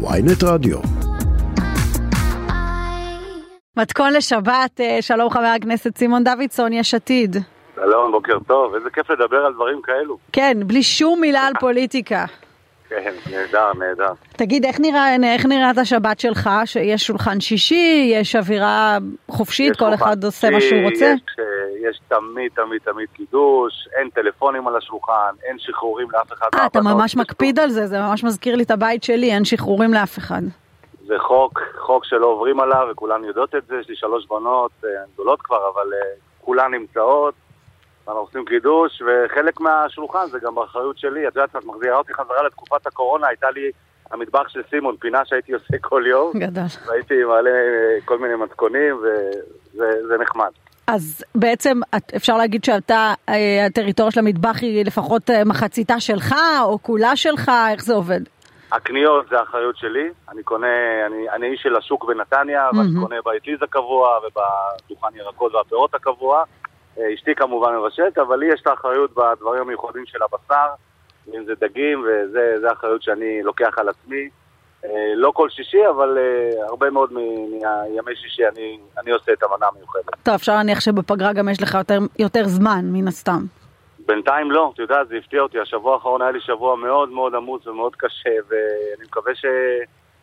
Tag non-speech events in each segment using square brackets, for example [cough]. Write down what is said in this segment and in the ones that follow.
ויינט רדיו. מתכון לשבת, אה, שלום חבר הכנסת סימון דוידסון, יש עתיד. שלום, בוקר טוב, איזה כיף לדבר על דברים כאלו. כן, בלי שום מילה על פוליטיקה. כן, נהדר, נהדר. תגיד, איך, נראה, איך נראית השבת שלך? שיש שולחן שישי, יש אווירה חופשית, כל אחד עושה מה שהוא רוצה? יש, אה, יש תמיד, תמיד, תמיד קידוש, אין טלפונים על השולחן, אין שחרורים לאף אחד. אה, אתה ממש מקפיד על זה, זה ממש מזכיר לי את הבית שלי, אין שחרורים לאף אחד. זה חוק, חוק שלא עוברים עליו, וכולן יודעות את זה, יש לי שלוש בנות אה, גדולות כבר, אבל אה, כולן נמצאות. אנחנו עושים קידוש, וחלק מהשולחן זה גם באחריות שלי. את יודעת, את מחזירה אותי חזרה לתקופת הקורונה, הייתה לי המטבח של סימון, פינה שהייתי עושה כל יום. גדול. והייתי מעלה כל מיני מתכונים, וזה נחמד. אז בעצם אפשר להגיד שאתה, אה, הטריטוריה של המטבח היא לפחות אה, מחציתה שלך, או כולה שלך, איך זה עובד? הקניות זה האחריות שלי, אני קונה, אני, אני איש של השוק בנתניה, mm-hmm. ואני קונה באטליז הקבוע ובדוכן ירקות והפירות הקבוע. אה, אשתי כמובן מבשלת, אבל לי יש את האחריות בדברים המיוחדים של הבשר, אם זה דגים, וזה האחריות שאני לוקח על עצמי. אה, לא כל שישי, אבל אה, הרבה מאוד מימי שישי אני, אני עושה את המנה המיוחדת. טוב, אפשר להניח שבפגרה גם יש לך יותר, יותר זמן, מן הסתם. בינתיים לא, אתה יודע, זה הפתיע אותי. השבוע האחרון היה לי שבוע מאוד מאוד עמוס ומאוד קשה, ואני מקווה ש...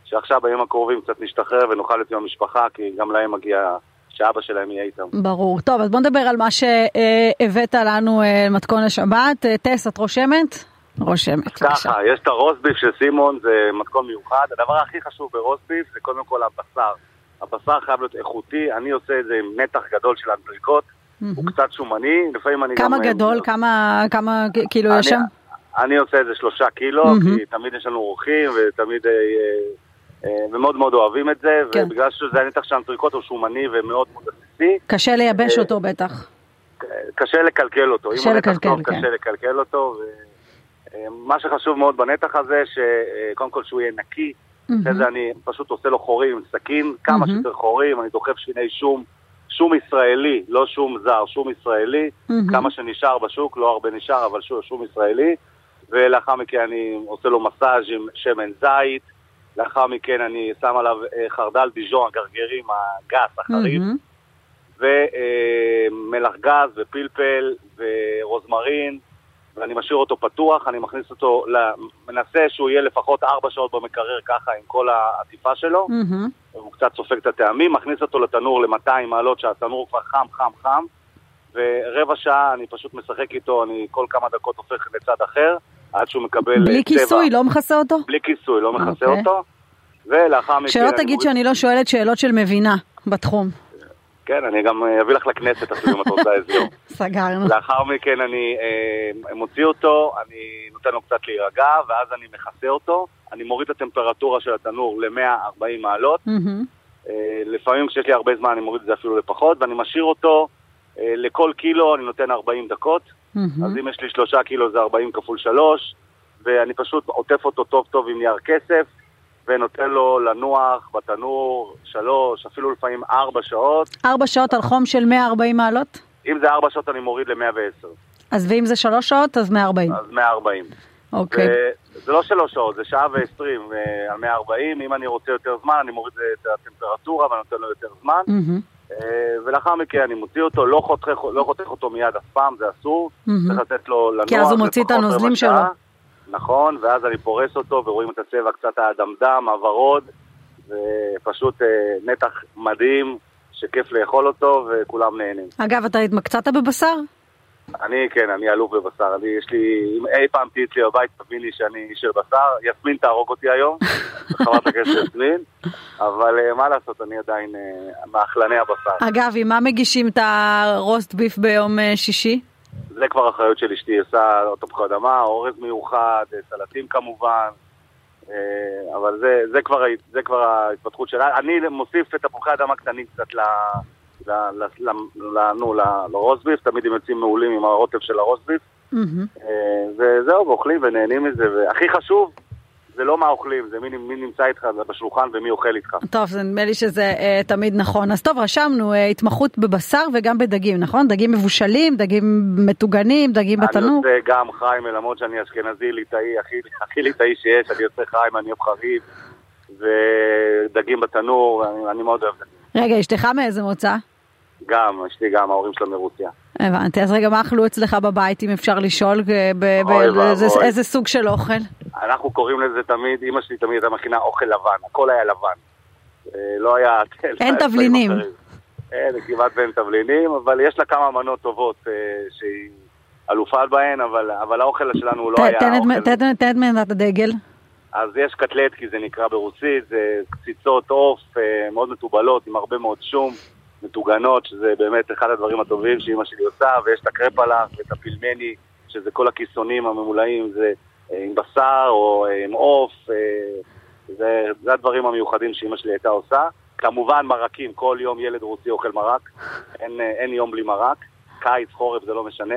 שעכשיו בימים הקרובים קצת נשתחרר ונוכל להיות עם המשפחה, כי גם להם מגיע שאבא שלהם יהיה איתם. ברור. טוב, אז בוא נדבר על מה שהבאת לנו אה, מתכון לשבת. טס, את רושמת? רושמת. ככה, יש את הרוסביף של סימון, זה מתכון מיוחד. הדבר הכי חשוב ברוסביף זה קודם כל הבשר. הבשר חייב להיות איכותי, אני עושה את זה עם נתח גדול של אנטריקוט. הוא קצת שומני, לפעמים אני כמה גם... כמה גדול? כמה, כמה קילו יש שם? אני עושה איזה שלושה קילו, כי תמיד יש לנו אורחים ותמיד... אה, אה, ומאוד מאוד אוהבים את זה, כן. ובגלל שזה הנתח של האנטריקוט הוא שומני ומאוד מאוד עסיסי. קשה לייבש אה, אותו בטח. קשה לקלקל אותו. קשה לקלקל, טוב, כן. קשה לקלקל אותו. מה שחשוב מאוד בנתח הזה, שקודם כל שהוא יהיה נקי, אחרי זה אני פשוט עושה לו חורים עם סכין, כמה שיותר חורים, אני דוחף שיני שום. שום ישראלי, לא שום זר, שום ישראלי, mm-hmm. כמה שנשאר בשוק, לא הרבה נשאר, אבל שום, שום ישראלי, ולאחר מכן אני עושה לו מסאז' עם שמן זית, לאחר מכן אני שם עליו אה, חרדל דיז'ון, הגרגרים, הגס, החריף, mm-hmm. ומלח אה, גז ופלפל ורוזמרין, ואני משאיר אותו פתוח, אני מכניס אותו, מנסה שהוא יהיה לפחות ארבע שעות במקרר ככה עם כל העטיפה שלו, mm-hmm. הוא קצת סופג את הטעמים, מכניס אותו לתנור ל-200 מעלות שהתנור כבר חם, חם, חם, ורבע שעה אני פשוט משחק איתו, אני כל כמה דקות הופך לצד אחר, עד שהוא מקבל בלי צבע. כיסוי, לא מכסה אותו? בלי כיסוי, לא מכסה okay. אוקיי. אותו. ולאחר מכן... שלא תגיד שאני לא שואלת שאלות של מבינה בתחום. כן, אני גם אה, אביא לך לכנסת אפילו אם את רוצה איזה יום. [laughs] סגרנו. לאחר מכן אני אה, מוציא אותו, אני נותן לו קצת להירגע, ואז אני מכסה אותו. אני מוריד את הטמפרטורה של התנור ל-140 מעלות. Mm-hmm. אה, לפעמים כשיש לי הרבה זמן אני מוריד את זה אפילו לפחות, ואני משאיר אותו אה, לכל קילו, אני נותן 40 דקות. Mm-hmm. אז אם יש לי שלושה קילו זה 40 כפול שלוש, ואני פשוט עוטף אותו טוב טוב עם נייר כסף. ונותן לו לנוח בתנור שלוש, אפילו לפעמים ארבע שעות. ארבע שעות על חום של 140 מעלות? אם זה ארבע שעות אני מוריד ל-110. אז ואם זה שלוש שעות, אז 140. אז 140. אוקיי. זה לא שלוש שעות, זה שעה ועשרים אה, על 140. אם אני רוצה יותר זמן, אני מוריד את הטמפרטורה ואני נותן לו יותר זמן. Mm-hmm. ולאחר מכן אני מוציא אותו, לא חותך, לא חותך אותו מיד אף פעם, זה אסור. Mm-hmm. צריך לתת לו לנוח. כי אז הוא מוציא את הנוזלים שלו. נכון, ואז אני פורס אותו ורואים את הצבע קצת האדמדם, הוורוד, ופשוט אה, נתח מדהים שכיף לאכול אותו וכולם נהנים. אגב, אתה התמקצעת בבשר? אני, כן, אני אלוף בבשר. אני, יש לי, אם אי פעם תהיי אצלי בבית, תביני שאני איש של בשר. יסמין תהרוג אותי היום, [laughs] חברת הכנסת יסמין, אבל אה, מה לעשות, אני עדיין אה, מאכלני הבשר. אגב, עם מה מגישים את הרוסט ביף ביום שישי? זה כבר אחריות של אשתי, עושה תפוחי אדמה, אורז מיוחד, סלטים כמובן, אה, אבל זה, זה, כבר, זה כבר ההתפתחות שלה. אני מוסיף את תפוחי אדמה קטנים קצת ל... לרוסביף, תמיד הם יוצאים מעולים עם הרוטב של הרוסביף. אה, וזהו, ואוכלים ונהנים מזה, והכי חשוב, זה לא מה אוכלים, זה מי, מי נמצא איתך בשולחן ומי אוכל איתך. טוב, זה נדמה לי שזה אה, תמיד נכון. אז טוב, רשמנו אה, התמחות בבשר וגם בדגים, נכון? דגים מבושלים, דגים מטוגנים, דגים בתנור. אני עושה גם חיים, למרות שאני אשכנזי ליטאי, הכי, הכי ליטאי שיש, אני עושה חיים, אני אוהב חריף. ודגים בתנור, אני, אני מאוד אוהב דגים. רגע, אשתך מאיזה מוצא? גם, אשתי גם, ההורים שלה מרוסיה. הבנתי, אז רגע, מה אכלו אצלך בבית, אם אפשר לשאול, איזה סוג של אוכל? אנחנו קוראים לזה תמיד, אימא שלי תמיד הייתה מכינה אוכל לבן, הכל היה לבן. אה, לא היה... אין [laughs] תבלינים. אין, כמעט ואין תבלינים, אבל יש לה כמה מנות טובות אה, שהיא אלופה בהן, אבל, אבל האוכל שלנו הוא לא היה. תן את מנת הדגל. אז יש קטלט, כי זה נקרא ברוסית, זה קציצות עוף אה, מאוד מתובלות עם הרבה מאוד שום, מטוגנות, שזה באמת אחד הדברים הטובים שאימא שלי עושה, ויש את הקרפלח ואת הפילמני, שזה כל הכיסונים הממולאים, זה עם בשר או עם עוף, זה, זה הדברים המיוחדים שאימא שלי הייתה עושה. כמובן מרקים, כל יום ילד רוסי אוכל מרק, אין, אין יום בלי מרק, קיץ, חורף, זה לא משנה.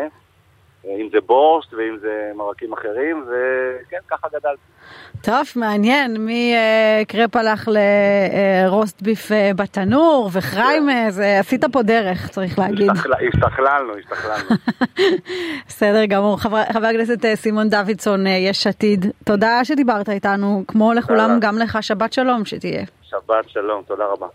אם זה בורשט ואם זה מרקים אחרים, וכן, ככה גדלתי. טוב, מעניין, מקרפ הלך לרוסט ביף אה, בתנור, וחריים, זה, עשית פה דרך, צריך להגיד. השתכללנו, השתכללנו. [laughs] בסדר גמור. חבר, חבר הכנסת אה, סימון דוידסון, אה, יש עתיד, תודה שדיברת איתנו, כמו לכולם, גם לך, שבת שלום שתהיה. שבת שלום, תודה רבה.